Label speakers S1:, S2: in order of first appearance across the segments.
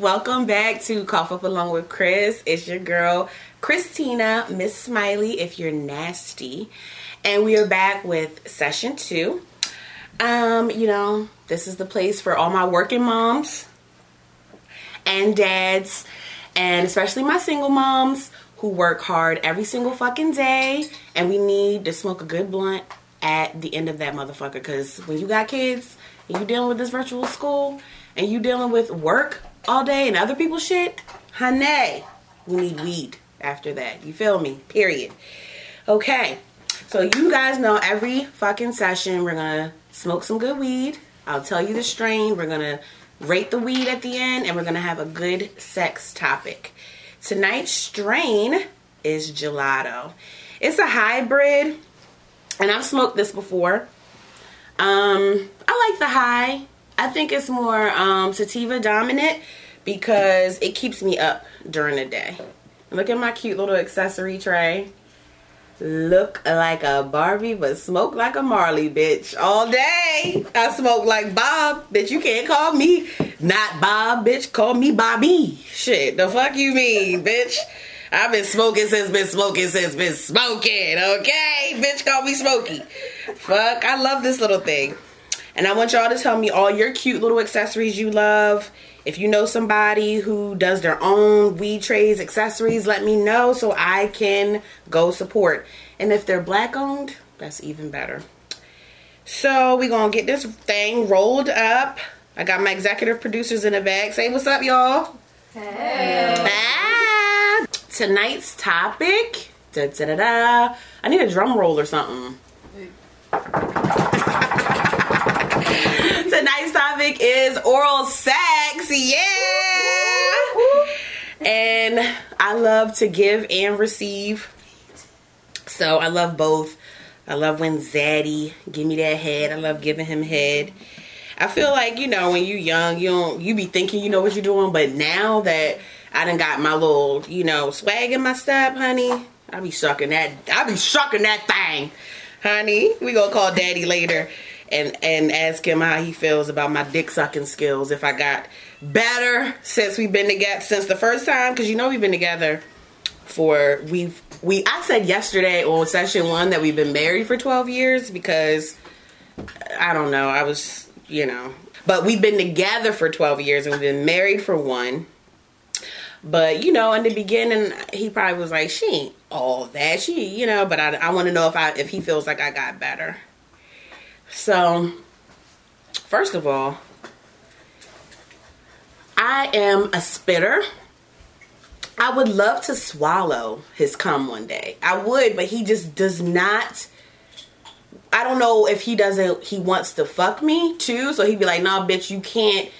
S1: Welcome back to Cough Up Along with Chris. It's your girl, Christina, Miss Smiley, if you're nasty. And we are back with session two. Um, you know, this is the place for all my working moms and dads, and especially my single moms who work hard every single fucking day. And we need to smoke a good blunt at the end of that motherfucker. Because when you got kids and you dealing with this virtual school and you dealing with work all day and other people's shit, honey, we need weed after that. You feel me? Period. Okay. So you guys know every fucking session we're gonna smoke some good weed. I'll tell you the strain. We're gonna rate the weed at the end and we're gonna have a good sex topic. Tonight's strain is gelato. It's a hybrid, and I've smoked this before. Um, I like the high. I think it's more um, sativa dominant because it keeps me up during the day. Look at my cute little accessory tray. Look like a Barbie, but smoke like a Marley, bitch. All day. I smoke like Bob, bitch. You can't call me not Bob, bitch. Call me Bobby. Shit, the fuck you mean, bitch? I've been smoking since been smoking since been smoking, okay? Bitch, call me Smokey. Fuck, I love this little thing. And I want y'all to tell me all your cute little accessories you love. If you know somebody who does their own weed trays, accessories, let me know so I can go support. And if they're black owned, that's even better. So we gonna get this thing rolled up. I got my executive producers in the bag. Say what's up, y'all. Hey. Ah, tonight's topic. Da, da, da, da. I need a drum roll or something. Tonight's topic is oral sex. Yeah. And I love to give and receive. So I love both. I love when Zaddy give me that head. I love giving him head. I feel like, you know, when you young, you don't you be thinking you know what you're doing, but now that I done got my little, you know, swag in my step, honey, I be sucking that I be sucking that thing. Honey, we gonna call daddy later and and ask him how he feels about my dick sucking skills. If I got better since we've been together since the first time, because you know we've been together for we've we I said yesterday on session one that we've been married for twelve years because I don't know I was you know but we've been together for twelve years and we've been married for one. But you know, in the beginning, he probably was like, "She ain't all that." She, you know. But I, I want to know if I, if he feels like I got better. So, first of all, I am a spitter. I would love to swallow his cum one day. I would, but he just does not. I don't know if he doesn't. He wants to fuck me too, so he'd be like, "Nah, bitch, you can't."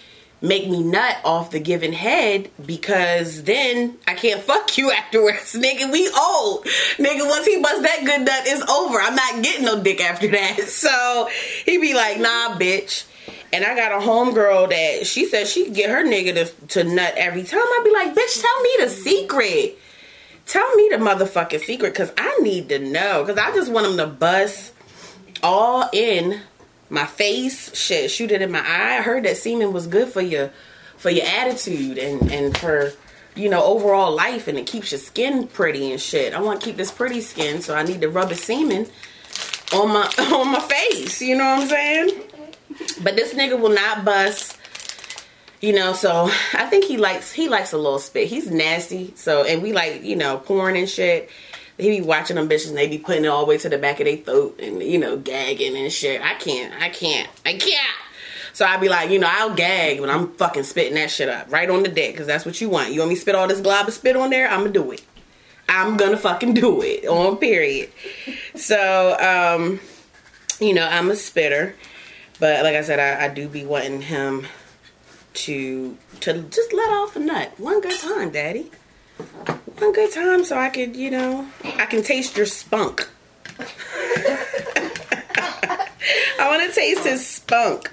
S1: Make me nut off the given head because then I can't fuck you afterwards. Nigga, we old. Nigga, once he busts that good nut, it's over. I'm not getting no dick after that. So he be like, nah, bitch. And I got a homegirl that she said she get her nigga to, to nut every time. I'd be like, bitch, tell me the secret. Tell me the motherfucking secret because I need to know. Because I just want him to bust all in my face, shit, shoot it in my eye. I heard that semen was good for your for your attitude and and for you know overall life, and it keeps your skin pretty and shit. I want to keep this pretty skin, so I need to rub the semen on my on my face. You know what I'm saying? But this nigga will not bust. You know, so I think he likes he likes a little spit. He's nasty. So and we like you know porn and shit he be watching them bitches and they be putting it all the way to the back of their throat and you know gagging and shit. I can't, I can't, I can't. So I'd be like, you know, I'll gag when I'm fucking spitting that shit up right on the deck because that's what you want. You want me spit all this glob of spit on there? I'm gonna do it. I'm gonna fucking do it on period. So, um, you know, I'm a spitter, but like I said, I, I do be wanting him to to just let off a nut one good time, daddy one good time so I could, you know, I can taste your spunk. I want to taste his spunk.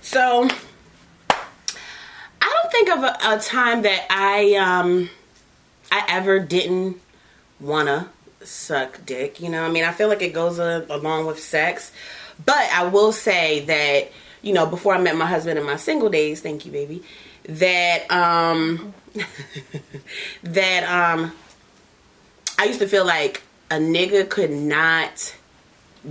S1: So, I don't think of a, a time that I um I ever didn't wanna suck dick. You know, I mean, I feel like it goes a, along with sex, but I will say that you know before I met my husband in my single days, thank you, baby that um that um I used to feel like a nigga could not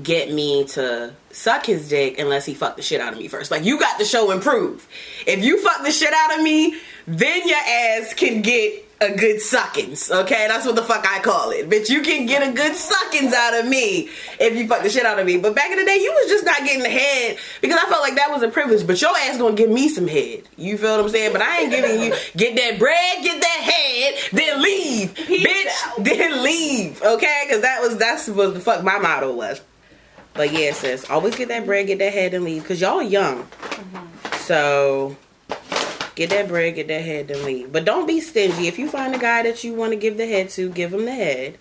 S1: get me to suck his dick unless he fucked the shit out of me first. Like you got to show and prove. If you fuck the shit out of me, then your ass can get a good suckings. Okay, that's what the fuck I call it. Bitch, you can get a good suckings out of me if you fuck the shit out of me. But back in the day, you was just not getting the head because I felt like that was a privilege. But your ass gonna give me some head. You feel what I'm saying? But I ain't giving you get that bread, get that head, then leave, Peace bitch. Out. Then leave. Okay, because that was that's what the fuck my motto was. But yeah, sis, always get that bread, get that head, and leave because y'all young. Mm-hmm. So Get that bread, get that head, then leave. But don't be stingy. If you find a guy that you want to give the head to, give him the head.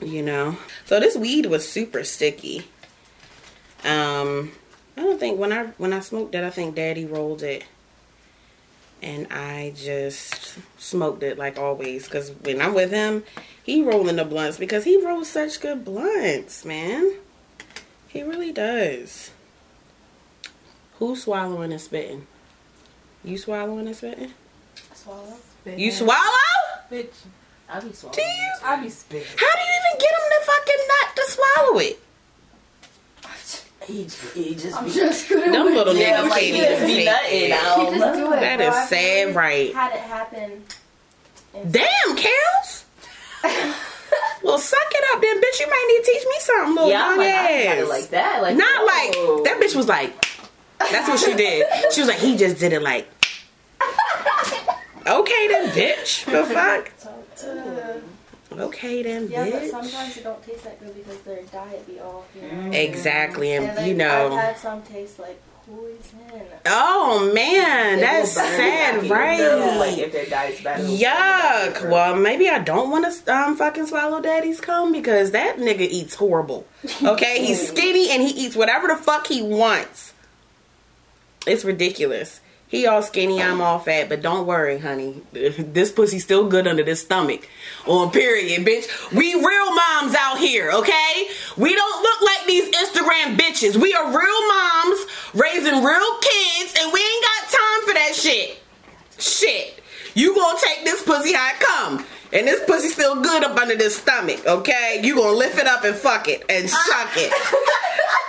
S1: You know. So this weed was super sticky. Um, I don't think when I when I smoked it, I think Daddy rolled it, and I just smoked it like always. Cause when I'm with him, he rolling the blunts because he rolls such good blunts, man. He really does. Who's swallowing and spitting? You swallowing and spitting?
S2: Swallow.
S1: Spitting. You swallow?
S2: Bitch. I be swallowing.
S1: Do you?
S2: I be spitting.
S1: How do you even get him to fucking not to swallow it?
S2: He, he just
S3: I'm
S2: be,
S3: just gonna
S1: them little
S2: yeah,
S1: niggas
S2: like,
S1: can't even
S2: be
S1: fake
S2: nutting. I don't
S3: just
S2: know.
S3: do it.
S1: That
S3: bro.
S1: is
S3: I've
S1: sad,
S3: really
S1: right?
S3: Had it happen.
S1: Damn, Kels. well, suck it up, then, bitch. You might need to teach me something, little
S2: Yeah, I'm
S1: young
S2: like, I ain't got
S1: ass.
S2: it like that. Like,
S1: Not
S2: whoa.
S1: like that. Bitch was like. That's what she did. She was like, he just did it like. Okay then, bitch. The fuck. Okay then, bitch.
S3: yeah, but sometimes it don't taste that good because their diet be off. You know.
S1: Exactly, and,
S3: And like,
S1: you
S3: I've
S1: know.
S3: had some taste like poison.
S1: Oh man,
S2: They
S1: that's sad,
S2: back in them, Like
S1: right?
S2: if their diet's bad.
S1: Yuck. Well, maybe I don't want to um fucking swallow daddy's cum because that nigga eats horrible. Okay, he's skinny and he eats whatever the fuck he wants. It's ridiculous. He all skinny, I'm all fat, but don't worry, honey. This pussy's still good under this stomach. On period, bitch. We real moms out here, okay? We don't look like these Instagram bitches. We are real moms raising real kids, and we ain't got time for that shit. Shit. You gonna take this pussy how it come. And this pussy still good up under this stomach, okay? You gonna lift it up and fuck it and suck it.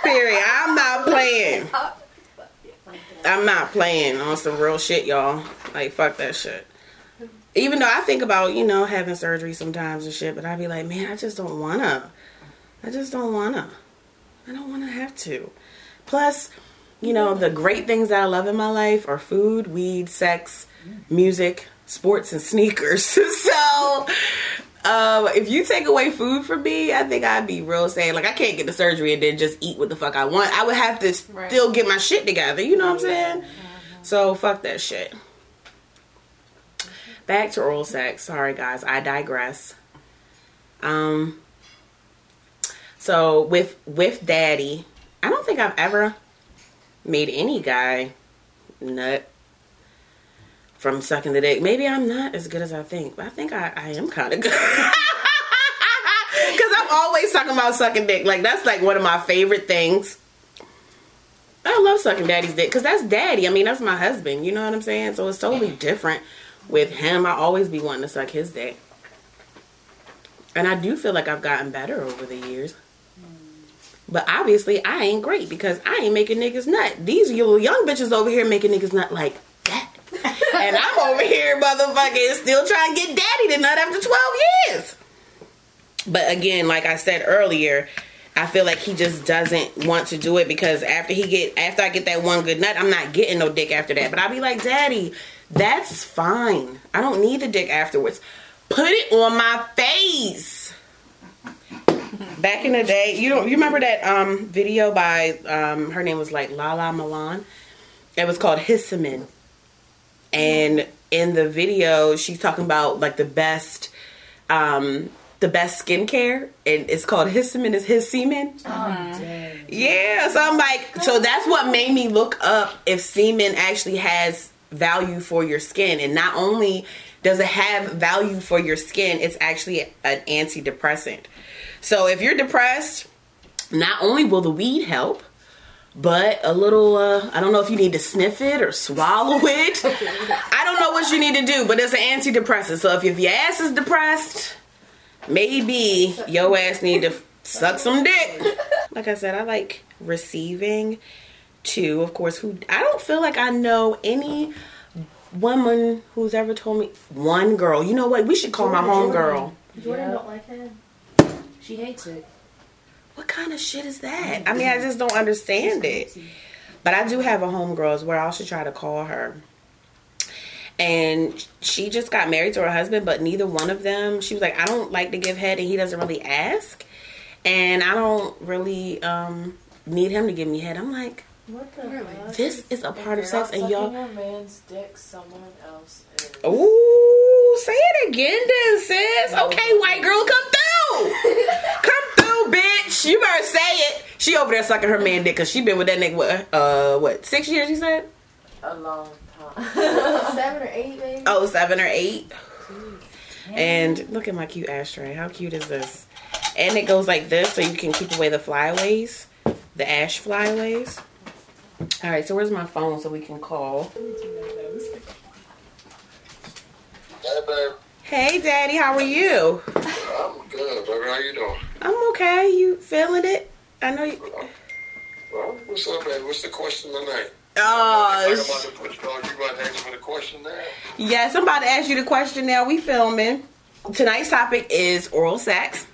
S1: Period. I'm not playing. I'm not playing on some real shit, y'all. Like, fuck that shit. Even though I think about, you know, having surgery sometimes and shit, but I'd be like, man, I just don't wanna. I just don't wanna. I don't wanna have to. Plus, you know, the great things that I love in my life are food, weed, sex, music, sports, and sneakers. so, um, if you take away food from me, I think I'd be real sad. Like, I can't get the surgery and then just eat what the fuck I want. I would have to
S3: Right.
S1: still get my shit together. You know what I'm saying? So, fuck that shit. Back to oral sex. Sorry, guys. I digress. Um. So with with daddy, I don't think I've ever made any guy nut from sucking the dick. Maybe I'm not as good as I think, but I think I, I am kind of good. Because I'm always talking about sucking dick. Like, that's like one of my favorite things. I love sucking daddy's dick because that's daddy. I mean, that's my husband. You know what I'm saying? So it's totally different with him. I always be wanting to suck his dick. And I do feel like I've gotten better over the years. But obviously, I ain't great because I ain't making niggas nut. These little young bitches over here making niggas nut like that. And I'm over here, motherfucking, still trying to get daddy to nut after 12 years. But again, like I said earlier, I feel like he just doesn't want to do it because after he get after I get that one good nut, I'm not getting no dick after that. But I'll be like, Daddy, that's fine. I don't need the dick afterwards. Put it on my face. Back in the day, you don't you remember that um video by um her name was like Lala Milan? It was called Hissamin. And in the video, she's talking about like the best um the best skincare and it's called Hissamin is his semen. oh, Yeah, so I'm like, so that's what made me look up if semen actually has value for your skin. And not only does it have value for your skin, it's actually an antidepressant. So if you're depressed, not only will the weed help, but a little uh I don't know if you need to sniff it or swallow it. I don't know what you need to do, but it's an antidepressant. So if, if your ass is depressed, maybe your ass need to suck some dick. Like I said, I like receiving too. Of course, who I don't feel like I know any woman who's ever told me one girl. You know what? We should call my home girl.
S3: Jordan
S2: Yeah.
S3: don't like head.
S2: She hates it.
S1: What kind of shit is that? I mean, I just don't understand it. But I do have a homegirls where. I should try to call her. And she just got married to her husband, but neither one of them, she was like, I don't like to give head and he doesn't really ask. And I don't really um, need him to give me head. I'm like,
S3: What the
S2: Really?
S1: this is a part of sex and y'all.
S4: sucking your man's dick, someone else is.
S1: Ooh, say it again then, sis. Okay, white girl, come through. come through, bitch. You better say it. She over there sucking her man dick because she been with that nigga, what, uh, what, six years, you said?
S4: A long time.
S3: Seven or eight, maybe.
S1: Oh, seven or eight. And look at my cute ashtray. How cute is this? And it goes like this so you can keep away the flyaways, the ash flyaways. All right, so where's my phone so we can call?
S5: Hey, babe.
S1: Hey, Daddy, how are you?
S5: I'm good, baby. How you doing?
S1: I'm okay. You feeling it? I know you.
S5: Uh, well, what's up, baby? What's the question tonight?
S1: Uh, oh,
S5: I'm about to put you on. About to ask me the question now?
S1: yes, I'm about to ask you the question now. We filming. Tonight's topic is oral sex.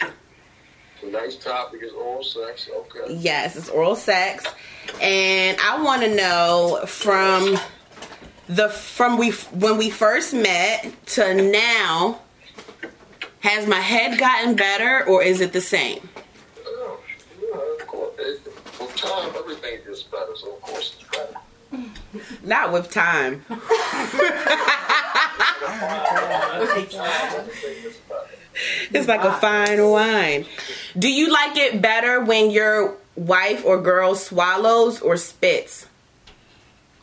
S5: Tonight's topic is oral sex. Okay.
S1: Yes, it's oral sex, and I want to know from the from we when we first met to now. Has my head gotten better, or is it the same?
S5: Yeah, of course. It, with time, everything gets better, so of course it's better.
S1: Not with time.
S5: Everything gets better.
S1: It's like a fine wine. Do you like it better when your wife or girl swallows or spits?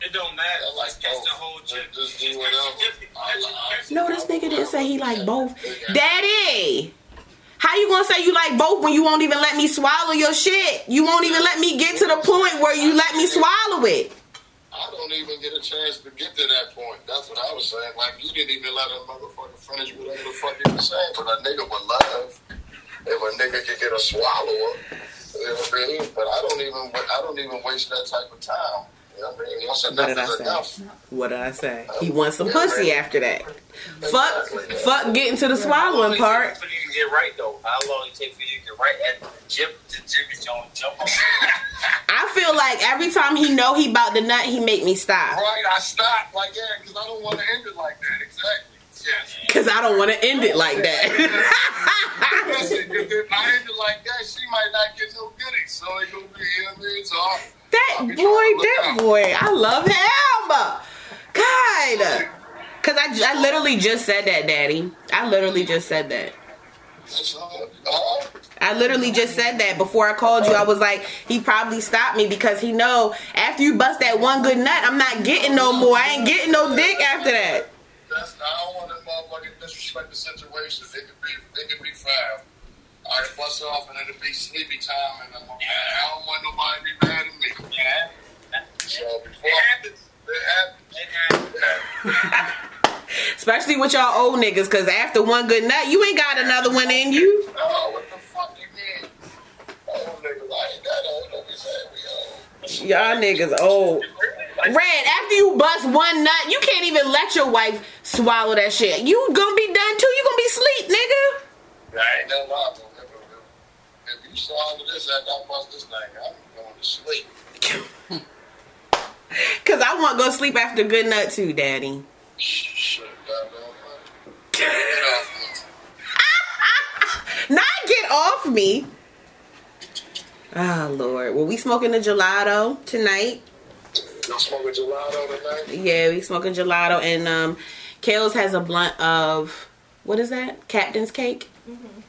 S6: It don't matter.
S5: I like
S6: It's just
S5: both.
S6: the whole chip.
S5: Just do whatever.
S1: No, this nigga didn't say he like both. Daddy, how you gonna say you like both when you won't even let me swallow your shit? You won't even let me get to the point where you let me swallow it.
S5: I don't even get a chance to get to that point. That's what I was saying. Like, you didn't even let a motherfucker finish whatever the fuck you were saying. But a nigga would love if a nigga could get a swallower. You know what I mean? But I don't even, I don't even waste that type of time. What I mean? Once
S1: What did I say?
S5: enough.
S1: What did I say? He uh, wants some pussy after that. Fuck, fuck getting to the swallowing part.
S6: For you to get right though, how long it take for you to get right at the gym? The gym is going to jump on.
S1: I feel like every time he know he about to nut, he make me stop.
S5: Right, I stop like yeah, because I don't want to end it like that. Exactly. Yes.
S1: Cause I don't want to end it like that.
S5: Listen, if I end it like that, she might not get no goodies. So it gonna be, you know what I mean? So I-
S1: that boy, that boy, I love him. God. Cause I, I literally just said that, Daddy. I literally just said that. I literally just said that before I called you. I was like, he probably stopped me because he know after you bust that one good nut, I'm not getting no more. I ain't getting no dick after that.
S5: That's, I don't want to motherfucking disrespect the situation. It could be, it be. I could bust off and it'll be sleepy time, and I'm, I don't want nobody to be mad at me.
S6: Yeah.
S5: So before
S6: It happens.
S5: it happens,
S6: It happens.
S5: it happens.
S1: Especially with y'all old niggas, cause after one good nut, you ain't got another one in you.
S5: Oh, what the fuck you mean? Oh, niggas, I ain't that old. Don't be saying we old.
S1: Y'all niggas old. Red, after you bust one nut, you can't even let your wife swallow that shit. You gonna be done too. You gonna be sleep, nigga.
S5: I ain't no problem. If, if you swallow this after I bust this thing, I'm going to sleep.
S1: Cause I want to go sleep after good nut too, daddy.
S5: Shit. Get off me.
S1: Not get off me. Oh Lord. Well, we smoking the gelato tonight.
S5: Y'all smoking gelato tonight?
S1: Yeah, we smoking gelato, and um, Kales has a blunt of what is that? Captain's cake.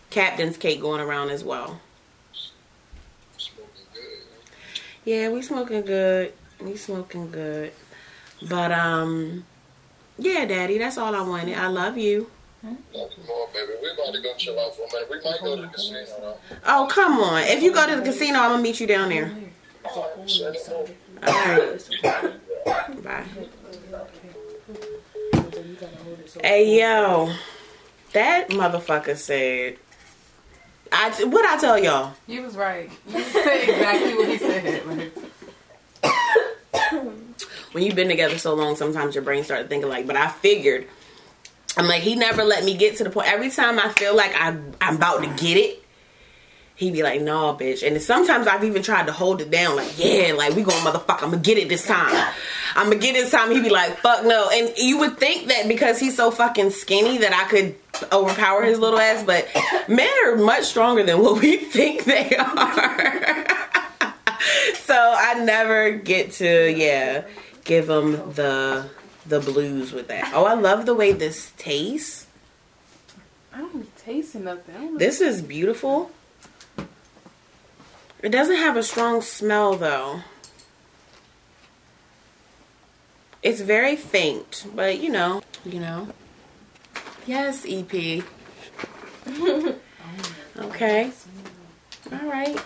S1: Captain's cake going around as well.
S5: Smoking good.
S1: Yeah, we smoking good. We smoking good. But um, yeah, Daddy, that's all I wanted. I love you.
S5: Nothing more, baby. We about to go chill out for a minute. We might go to the casino, though.
S1: Oh, come on. If you go to the casino, I'm gonna meet you down there.
S5: Send them over.
S1: All right. Bye. Hey yo, that motherfucker said. I what I tell y'all.
S2: You was right. You said exactly what he said. Like,
S1: when you've been together so long, sometimes your brain started thinking like, but I figured. I'm like, he never let me get to the point. Every time I feel like I'm, I'm about to get it, he be like, no, bitch. And sometimes I've even tried to hold it down, like, yeah, like, we gonna motherfucker, I'm gonna get it this time. I'm gonna get it this time. He be like, fuck no. And you would think that because he's so fucking skinny that I could overpower his little ass, but men are much stronger than what we think they are. so I never get to yeah give him the the blues with that. Oh, I love the way this tastes.
S2: I don't taste nothing. I don't know.
S1: This is beautiful. It doesn't have a strong smell though. It's very faint, but you know, you know. Yes, EP. okay. All right.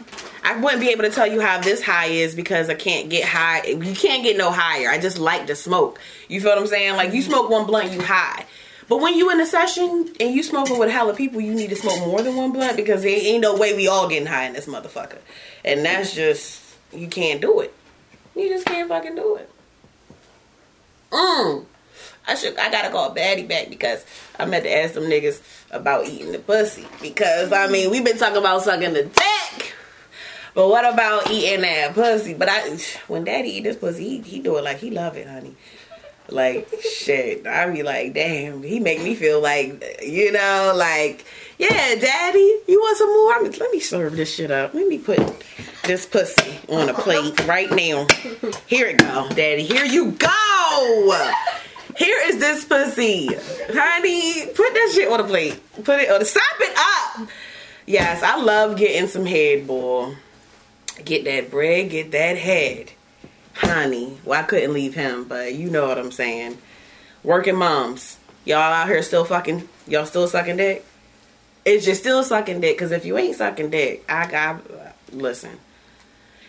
S1: I wouldn't be able to tell you how this high is because I can't get high. You can't get no higher. I just like to smoke. You feel what I'm saying? Like you smoke one blunt, you high. But when you in a session and you smoking with hella people, you need to smoke more than one blunt because there ain't no way we all getting high in this motherfucker. And that's just you can't do it. You just can't fucking do it. Mm. I should I gotta call Batty back because I meant to ask them niggas about eating the pussy. Because I mean we've been talking about sucking the dick. But what about eating that pussy? But I when daddy eat this pussy, he, he do it like he love it, honey. Like shit. I be like, damn, he make me feel like you know, like, yeah, daddy, you want some more? I mean, let me serve this shit up. Let me put this pussy on a plate right now. Here it go, daddy. Here you go. Here is this pussy. Honey, put that shit on a plate. Put it on the stop it up. Yes, I love getting some head, boy. Get that bread, get that head. Honey. Well, I couldn't leave him, but you know what I'm saying. Working moms. Y'all out here still fucking y'all still sucking dick? Is you still sucking dick? Cause if you ain't sucking dick, I got listen.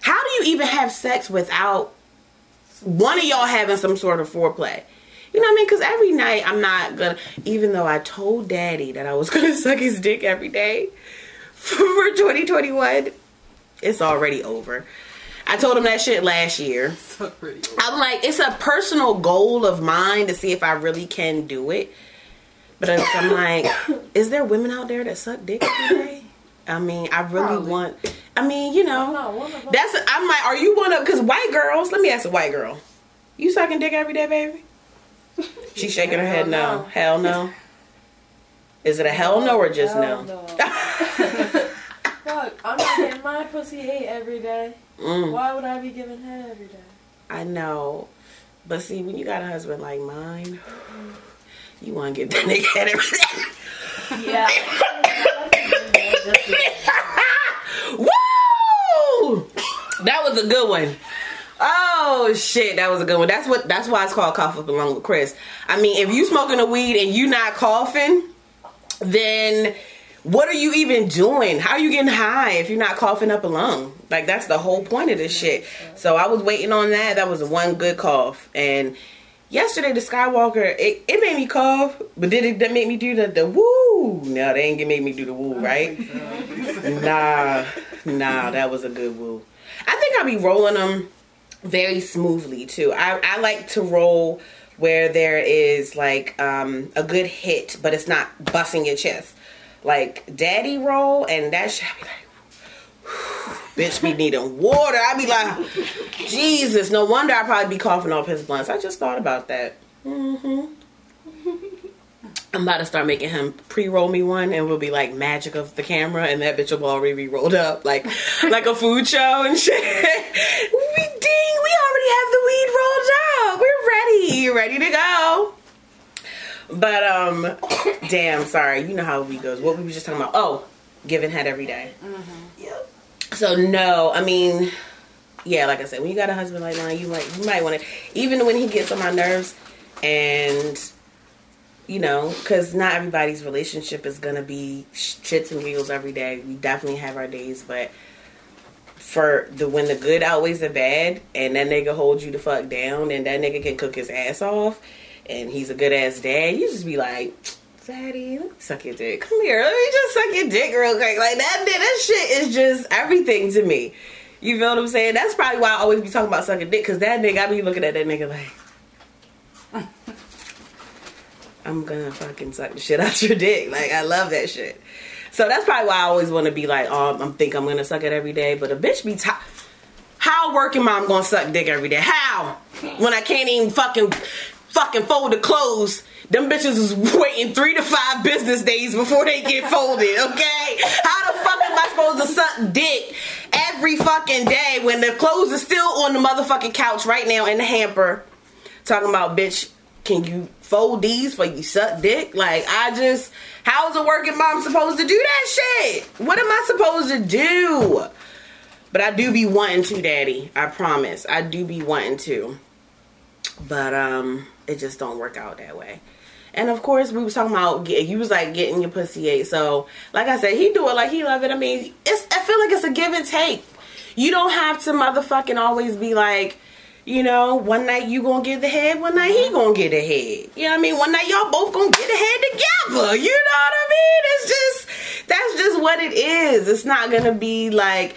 S1: How do you even have sex without one of y'all having some sort of foreplay? You know what I mean? Because every night I'm not gonna, even though I told daddy that I was gonna suck his dick every day for 2021, it's already over. I told him that shit last year.
S2: So pretty.
S1: I'm like, it's a personal goal of mine to see if I really can do it. But I'm like, is there women out there that suck dick every day? I mean, I really
S2: Probably.
S1: want. I mean, you know,
S4: No, one of them.
S1: that's. I'm like, are you one of? Because white girls. Let me ask a white girl. You sucking dick every day, baby? She's shaking her head. No,
S4: no.
S1: hell no. Is it a hell no or just
S4: Hell
S1: no?
S4: Fuck, I'm not getting my pussy ate every day.
S1: Mm,
S4: Why would I be giving head every day?
S1: I know, but see, when you got a husband like mine, you want to get that nigga head every day.
S4: Yeah.
S1: Woo! That was a good one. Oh shit, that was a good one. That's what. That's why it's called cough up along with Chris. I mean, if you smoking a weed and you not coughing, then what are you even doing? How are you getting high if you're not coughing up a lung? Like that's the whole point of this shit. So I was waiting on that. That was one good cough. And yesterday the Skywalker, it, it made me cough, but did it that make me do the the woo? No, they ain't gonna make me do the woo, right? Nah, nah, that was a good woo. I think I'll be rolling them very smoothly too. I, I like to roll where there is like um, a good hit, but it's not busting your chest. Like daddy roll, and that shit, I be like, bitch, be needing water. I be like, Jesus, no wonder I probably be coughing off his blunts. I just thought about that. hmm I'm about to start making him pre-roll me one, and we'll be like magic of the camera, and that bitch will already be rolled up like like a food show and shit. we We're ready. You ready to go? But um, damn, sorry. You know how we goes. What we were just talking about? Oh, giving head every day. Yep. So no, I mean, yeah, like I said, when you got a husband like mine, you might you might want to, even when he gets on my nerves, and you know, because not everybody's relationship is gonna be sh- shits and giggles every day. We definitely have our days, but for the when the good outweighs the bad, and that nigga holds you the fuck down, and that nigga can cook his ass off, and he's a good ass dad, you just be like. Daddy, let me suck your dick. Come here, let me just suck your dick real quick. Like that, that shit is just everything to me. You feel what I'm saying? That's probably why I always be talking about sucking dick, cause that nigga, I be looking at that nigga like, I'm gonna fucking suck the shit out your dick. Like I love that shit. So that's probably why I always want to be like, oh, I'm think I'm gonna suck it every day. But a bitch be. How working mom gonna suck dick every day? How? When I can't even fucking fucking fold the clothes. Them bitches is waiting three to five business days before they get folded, okay? How the fuck am I supposed to suck dick every fucking day when the clothes are still on the motherfucking couch right now in the hamper? Talking about, bitch, can you fold these for you suck dick? Like, I just, how is a working mom supposed to do that shit? What am I supposed to do? But I do be wanting to, daddy. I promise. I do be wanting to. But, um, it just don't work out that way. And of course, we was talking about you was like getting your pussy ate. So, like I said, he do it like he love it. I mean, it's I feel like it's a give and take. You don't have to motherfucking always be like, you know, one night you gonna get the head, one night he mm-hmm. gonna get the head. You know what I mean? One night y'all both gonna get the head together. You know what I mean? It's just that's just what it is. It's not gonna be like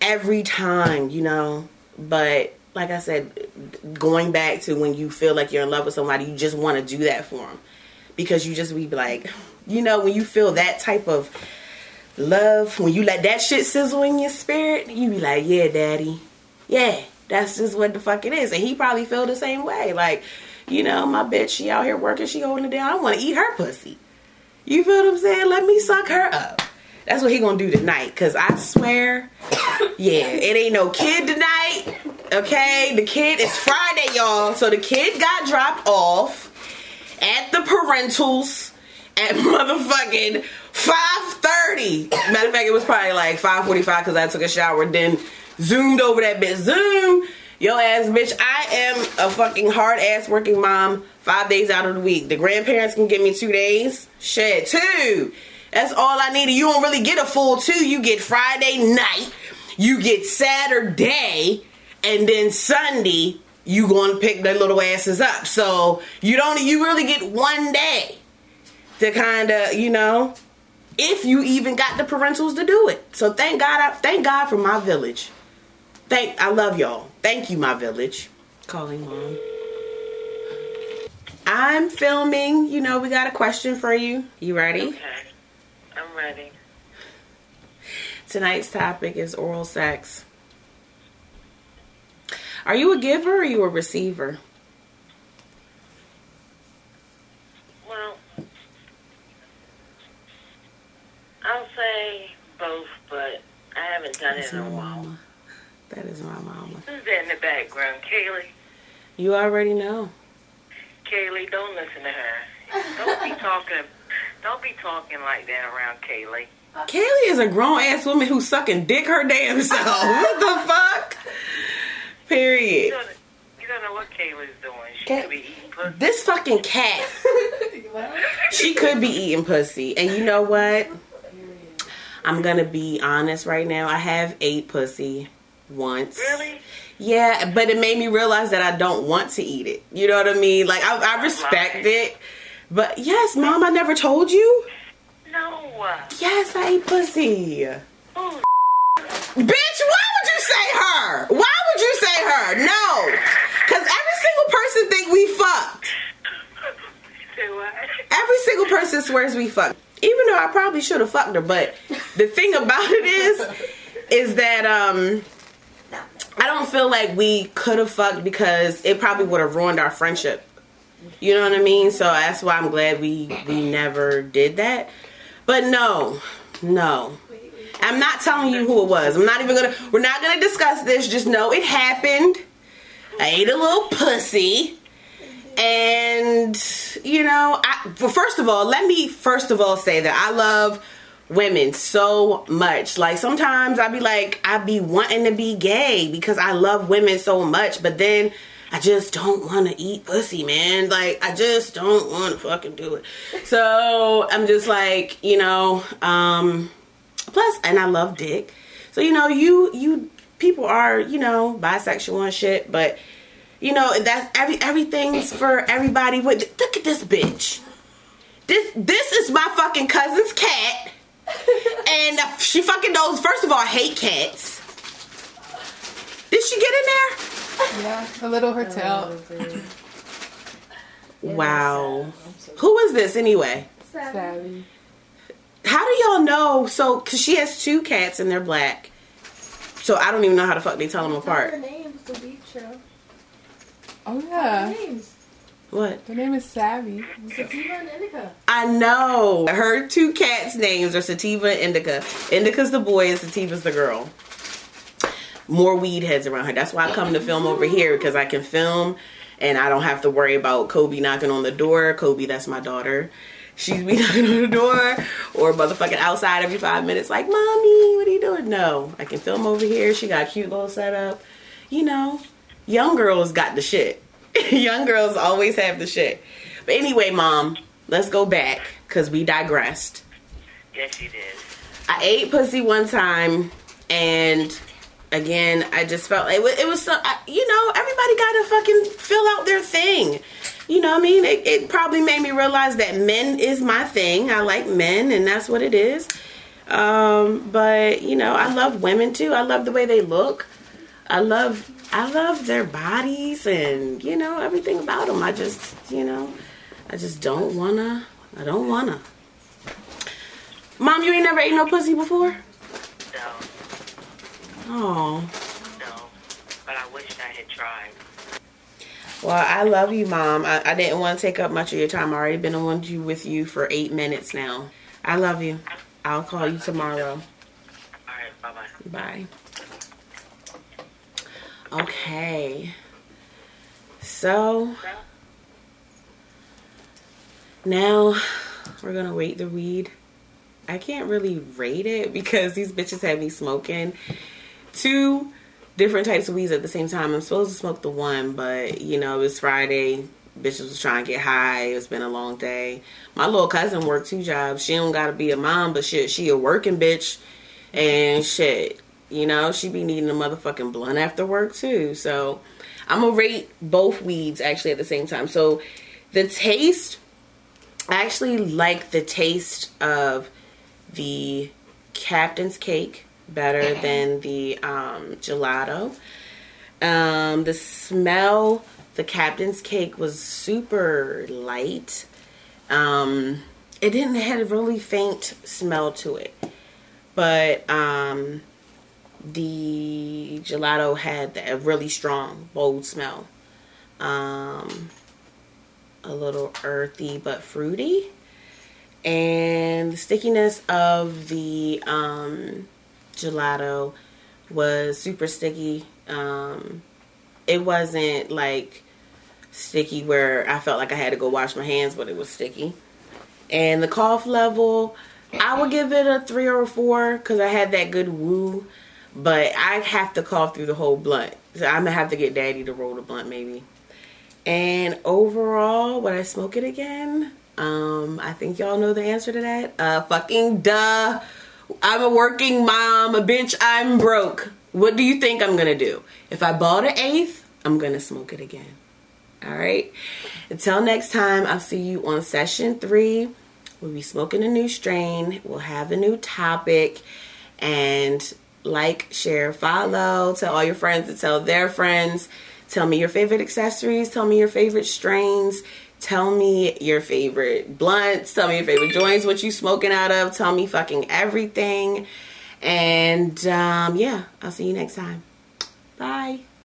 S1: every time, you know. But like I said, going back to when you feel like you're in love with somebody, you just want to do that for them because you just be like, you know, when you feel that type of love, when you let that shit sizzle in your spirit, you be like, yeah, daddy, yeah, that's just what the fuck it is. And he probably feel the same way. Like, you know, my bitch, she out here working, she holding it down. I want to eat her pussy. You feel what I'm saying? Let me suck her up. That's what he gonna do tonight. Cause I swear, yeah, it ain't no kid tonight. Okay, the kid is Friday, y'all. So the kid got dropped off at the parentals at motherfucking 5.30. Matter of fact, it was probably like 5.45 because I took a shower, then zoomed over that bitch. Zoom! Yo ass bitch, I am a fucking hard ass working mom five days out of the week. The grandparents can give me two days. Shit, two. That's all I need. You don't really get a full two. You get Friday night, you get Saturday, and then Sunday you gonna pick their little asses up. So you don't you really get one day to kind of you know if you even got the parentals to do it. So thank God, I, thank God for my village. Thank I love y'all. Thank you, my village. Calling mom. I'm filming. You know we got a question for you. You ready?
S7: Okay. I'm ready.
S1: Tonight's topic is oral sex. Are you a giver or are you a receiver?
S7: Well, I'll say both, but I haven't done
S1: That's
S7: it in a while.
S1: That is my mama.
S7: Who's that in the background? Kaylee?
S1: You already know.
S7: Kaylee, don't listen to her. Don't be talking. Don't be talking like that around Kaylee.
S1: Kaylee is a grown ass woman who's sucking dick her damn self. what the fuck?
S7: You
S1: Period.
S7: don't, you don't know what Kaylee's doing. She
S1: Kay-
S7: could be eating pussy.
S1: This fucking cat. She could be eating pussy. And you know what? I'm gonna be honest right now. I have ate pussy once.
S7: Really?
S1: Yeah, but it made me realize that I don't want to eat it. You know what I mean? Like I, I respect it. But yes, mom, I never told you.
S7: No.
S1: Yes, I ate pussy.
S7: Oh,
S1: Bitch, why would you say her? Why would you say her? No. Cause every single person think we fucked. Every single person swears we fucked. Even though I probably should have fucked her, but the thing about it is, is that um I don't feel like we could have fucked because it probably would have ruined our friendship. You know what I mean? So that's why I'm glad we we never did that. But no, no. I'm not telling you who it was. I'm not even gonna we're not gonna discuss this. Just know it happened. I ate a little pussy. And you know, I well, first of all, let me first of all say that I love women so much. Like sometimes I be like I be wanting to be gay because I love women so much, but then I just don't want to eat pussy, man. Like I just don't want to fucking do it. So I'm just like, you know, um plus and I love dick. So you know, you you people are you know bisexual and shit, but you know that's every everything's for everybody. With look at this bitch. This this is my fucking cousin's cat, and she fucking knows. First of all, I hate cats. Did she get in there?
S2: Yeah, a little hotel.
S1: Wow. Who is this anyway?
S2: Savvy.
S1: How do y'all know? So, cause she has two cats and they're black. So I don't even know how the fuck they tell them
S3: Her
S1: apart.
S3: name's the beach show.
S2: Oh
S3: Her
S2: yeah,
S3: names.
S1: What?
S2: her name is Savvy.
S3: Sativa and Indica.
S1: I know. Her two cats' names are Sativa and Indica. Indica's the boy and Sativa's the girl. More weed heads around her. That's why I come to film over here because I can film and I don't have to worry about Kobe knocking on the door. Kobe, that's my daughter. She's be knocking on the door or motherfucking outside every five minutes, like, Mommy, what are you doing? No, I can film over here. She got a cute little setup. You know, young girls got the shit. young girls always have the shit. But anyway, Mom, let's go back because we digressed.
S7: Yes, you did.
S1: I ate pussy one time, and again, I just felt it was, it was so, I, you know, everybody got to fucking fill out their thing. You know what I mean? It, it probably made me realize that men is my thing. I like men, and that's what it is. Um, but you know, I love women too. I love the way they look. I love, I love their bodies, and you know everything about them. I just, you know, I just don't wanna. I don't wanna. Mom, you ain't never ate no pussy before?
S7: No,
S1: Oh.
S7: no. But I wish I had tried.
S1: Well, I love you, Mom. I, I didn't want to take up much of your time. I already been on you with you for eight minutes now. I love you. I'll call you tomorrow.
S7: All right, bye bye.
S1: Bye. Okay. So now we're gonna rate the weed. I can't really rate it because these bitches have me smoking two different types of weeds at the same time. I'm supposed to smoke the one, but you know, it was Friday. Bitches was trying to get high. It's been a long day. My little cousin worked two jobs. She don't gotta be a mom, but shit, she a working bitch. And shit, you know, she be needing a motherfucking blunt after work too. So I'm gonna rate both weeds actually at the same time. So the taste, I actually like the taste of the captain's cake better than the um, gelato. Um, the smell, the captain's cake was super light. Um, it didn't have a really faint smell to it, but um, the gelato had a really strong, bold smell. Um, a little earthy but fruity and the stickiness of the um, gelato was super sticky. Um, it wasn't like sticky where I felt like I had to go wash my hands, but it was sticky. And the cough level, I would give it a three or a four because I had that good woo, but I have to cough through the whole blunt. So I'm gonna have to get daddy to roll the blunt maybe. And overall, would I smoke it again? Um, I think y'all know the answer to that. Uh, fucking duh. I'm a working mom, a bitch. I'm broke. What do you think I'm gonna do? If I bought an eighth, I'm gonna smoke it again. All right. Until next time, I'll see you on session three. We'll be smoking a new strain. We'll have a new topic. And like, share, follow. Tell all your friends to tell their friends. Tell me your favorite accessories. Tell me your favorite strains. Tell me your favorite blunts. Tell me your favorite joints. What you smoking out of. Tell me fucking everything. And um, yeah, I'll see you next time. Bye.